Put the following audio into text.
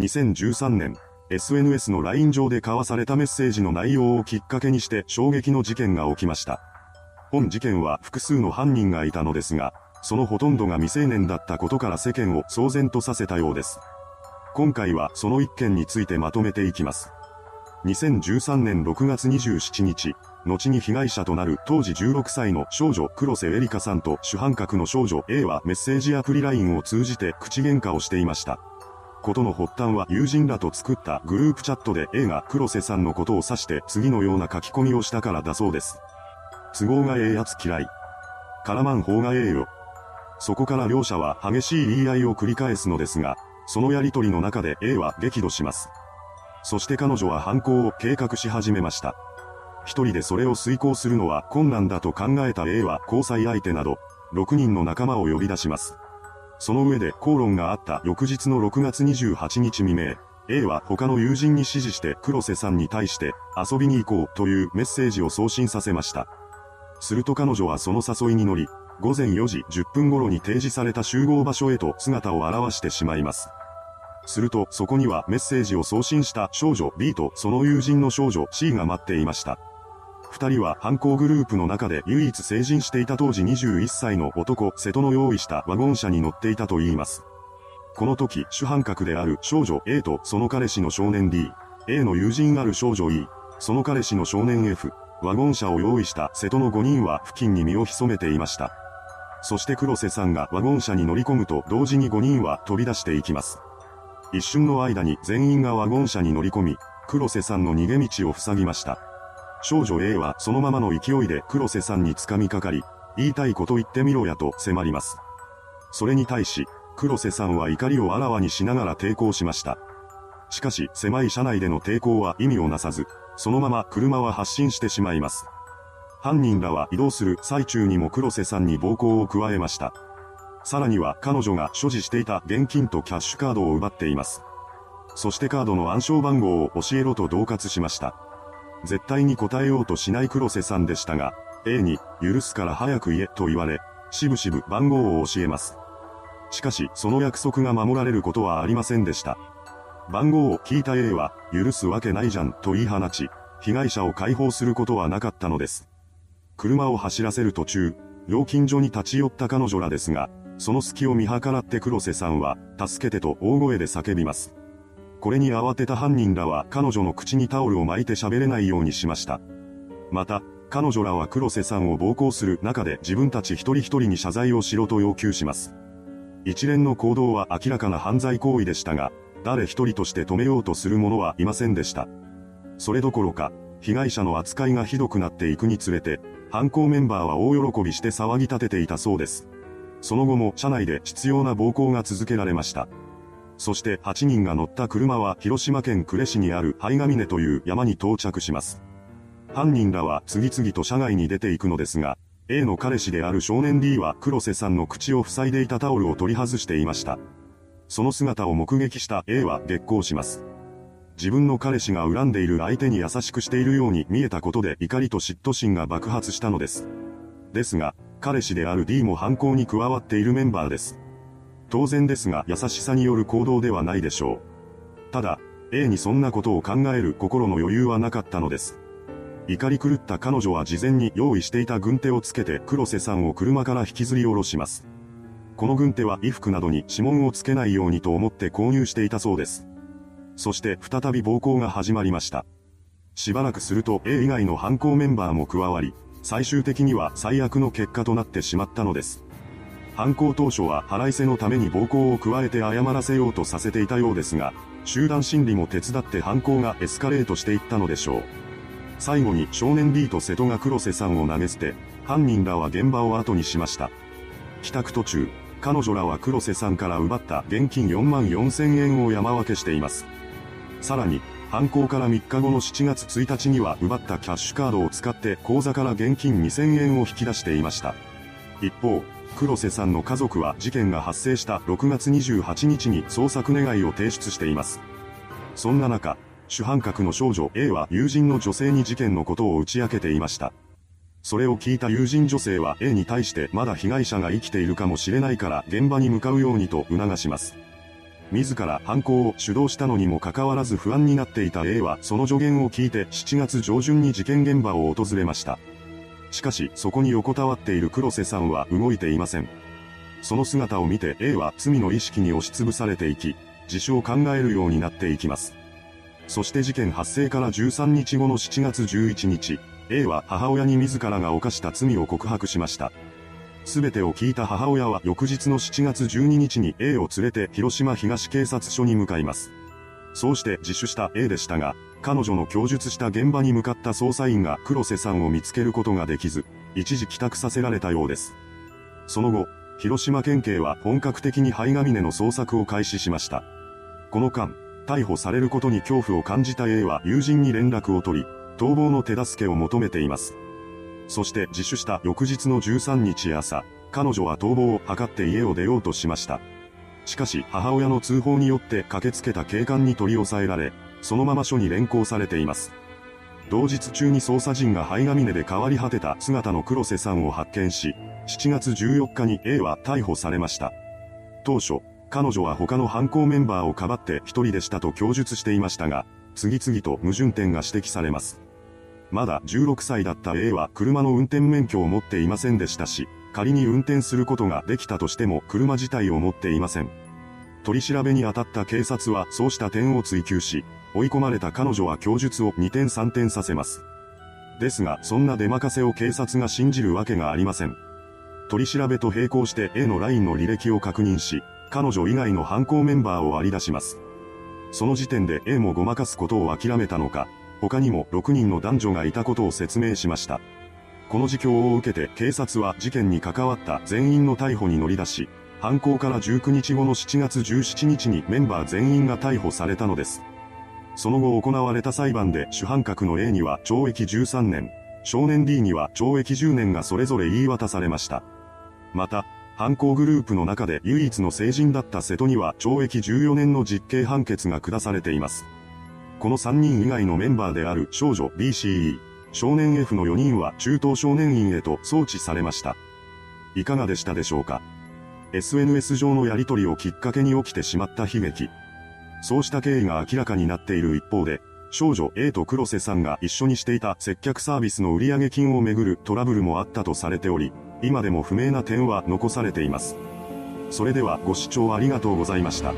2013年、SNS の LINE 上で交わされたメッセージの内容をきっかけにして衝撃の事件が起きました。本事件は複数の犯人がいたのですが、そのほとんどが未成年だったことから世間を騒然とさせたようです。今回はその一件についてまとめていきます。2013年6月27日、後に被害者となる当時16歳の少女黒瀬エリカさんと主犯格の少女 A はメッセージアプリ LINE を通じて口喧嘩をしていました。ことの発端は友人らと作ったグループチャットで A が黒瀬さんのことを指して次のような書き込みをしたからだそうです。都合がええやつ嫌い。絡まん方がええよ。そこから両者は激しい言い合いを繰り返すのですが、そのやりとりの中で A は激怒します。そして彼女は犯行を計画し始めました。一人でそれを遂行するのは困難だと考えた A は交際相手など、6人の仲間を呼び出します。その上で口論があった翌日の6月28日未明、A は他の友人に指示して黒瀬さんに対して遊びに行こうというメッセージを送信させました。すると彼女はその誘いに乗り、午前4時10分頃に提示された集合場所へと姿を現してしまいます。するとそこにはメッセージを送信した少女 B とその友人の少女 C が待っていました。二人は犯行グループの中で唯一成人していた当時21歳の男、瀬戸の用意したワゴン車に乗っていたと言います。この時、主犯格である少女 A とその彼氏の少年 D、A の友人ある少女 E、その彼氏の少年 F、ワゴン車を用意した瀬戸の5人は付近に身を潜めていました。そして黒瀬さんがワゴン車に乗り込むと同時に5人は飛び出していきます。一瞬の間に全員がワゴン車に乗り込み、黒瀬さんの逃げ道を塞ぎました。少女 A はそのままの勢いで黒瀬さんに掴みかかり、言いたいこと言ってみろやと迫ります。それに対し、黒瀬さんは怒りをあらわにしながら抵抗しました。しかし、狭い車内での抵抗は意味をなさず、そのまま車は発進してしまいます。犯人らは移動する最中にも黒瀬さんに暴行を加えました。さらには彼女が所持していた現金とキャッシュカードを奪っています。そしてカードの暗証番号を教えろと恫喝しました。絶対に答えようとしない黒瀬さんでしたが、A に、許すから早く言え、と言われ、しぶしぶ番号を教えます。しかし、その約束が守られることはありませんでした。番号を聞いた A は、許すわけないじゃん、と言い放ち、被害者を解放することはなかったのです。車を走らせる途中、料金所に立ち寄った彼女らですが、その隙を見計らって黒瀬さんは、助けてと大声で叫びます。これに慌てた犯人らは彼女の口にタオルを巻いて喋れないようにしました。また、彼女らは黒瀬さんを暴行する中で自分たち一人一人に謝罪をしろと要求します。一連の行動は明らかな犯罪行為でしたが、誰一人として止めようとする者はいませんでした。それどころか、被害者の扱いがひどくなっていくにつれて、犯行メンバーは大喜びして騒ぎ立てていたそうです。その後も車内で執拗な暴行が続けられました。そして8人が乗った車は広島県呉市にある灰ヶ峰という山に到着します。犯人らは次々と車外に出ていくのですが、A の彼氏である少年 D は黒瀬さんの口を塞いでいたタオルを取り外していました。その姿を目撃した A は激高します。自分の彼氏が恨んでいる相手に優しくしているように見えたことで怒りと嫉妬心が爆発したのです。ですが、彼氏である D も犯行に加わっているメンバーです。当然ですが優しさによる行動ではないでしょう。ただ、A にそんなことを考える心の余裕はなかったのです。怒り狂った彼女は事前に用意していた軍手をつけて黒瀬さんを車から引きずり下ろします。この軍手は衣服などに指紋をつけないようにと思って購入していたそうです。そして再び暴行が始まりました。しばらくすると A 以外の犯行メンバーも加わり、最終的には最悪の結果となってしまったのです。犯行当初は腹いせのために暴行を加えて謝らせようとさせていたようですが、集団心理も手伝って犯行がエスカレートしていったのでしょう。最後に少年 D と瀬戸が黒瀬さんを投げ捨て、犯人らは現場を後にしました。帰宅途中、彼女らは黒瀬さんから奪った現金4万4千円を山分けしています。さらに、犯行から3日後の7月1日には奪ったキャッシュカードを使って口座から現金2000円を引き出していました。一方、黒瀬さんの家族は事件が発生した6月28日に捜索願を提出しています。そんな中、主犯格の少女 A は友人の女性に事件のことを打ち明けていました。それを聞いた友人女性は A に対してまだ被害者が生きているかもしれないから現場に向かうようにと促します。自ら犯行を主導したのにもかかわらず不安になっていた A はその助言を聞いて7月上旬に事件現場を訪れました。しかし、そこに横たわっている黒瀬さんは動いていません。その姿を見て A は罪の意識に押しつぶされていき、自首を考えるようになっていきます。そして事件発生から13日後の7月11日、A は母親に自らが犯した罪を告白しました。すべてを聞いた母親は翌日の7月12日に A を連れて広島東警察署に向かいます。そうして自首した A でしたが、彼女の供述した現場に向かった捜査員が黒瀬さんを見つけることができず、一時帰宅させられたようです。その後、広島県警は本格的に灰ヶ峰の捜索を開始しました。この間、逮捕されることに恐怖を感じた A は友人に連絡を取り、逃亡の手助けを求めています。そして自首した翌日の13日朝、彼女は逃亡を図って家を出ようとしました。しかし母親の通報によって駆けつけた警官に取り押さえられ、そのまま署に連行されています。同日中に捜査陣が灰ヶ峰で変わり果てた姿の黒瀬さんを発見し、7月14日に A は逮捕されました。当初、彼女は他の犯行メンバーをかばって一人でしたと供述していましたが、次々と矛盾点が指摘されます。まだ16歳だった A は車の運転免許を持っていませんでしたし、仮に運転することができたとしても車自体を持っていません。取り調べに当たった警察はそうした点を追及し、追い込まれた彼女は供述を2点3点させます。ですが、そんな出任せを警察が信じるわけがありません。取り調べと並行して A の LINE の履歴を確認し、彼女以外の犯行メンバーを割り出します。その時点で A もごまかすことを諦めたのか、他にも6人の男女がいたことを説明しました。この事況を受けて警察は事件に関わった全員の逮捕に乗り出し、犯行から19日後の7月17日にメンバー全員が逮捕されたのです。その後行われた裁判で主犯格の A には懲役13年、少年 D には懲役10年がそれぞれ言い渡されました。また、犯行グループの中で唯一の成人だった瀬戸には懲役14年の実刑判決が下されています。この3人以外のメンバーである少女 BCE、少年 F の4人は中等少年院へと送致されました。いかがでしたでしょうか ?SNS 上のやり取りをきっかけに起きてしまった悲劇。そうした経緯が明らかになっている一方で、少女 A と黒瀬さんが一緒にしていた接客サービスの売上金をめぐるトラブルもあったとされており、今でも不明な点は残されています。それではご視聴ありがとうございました。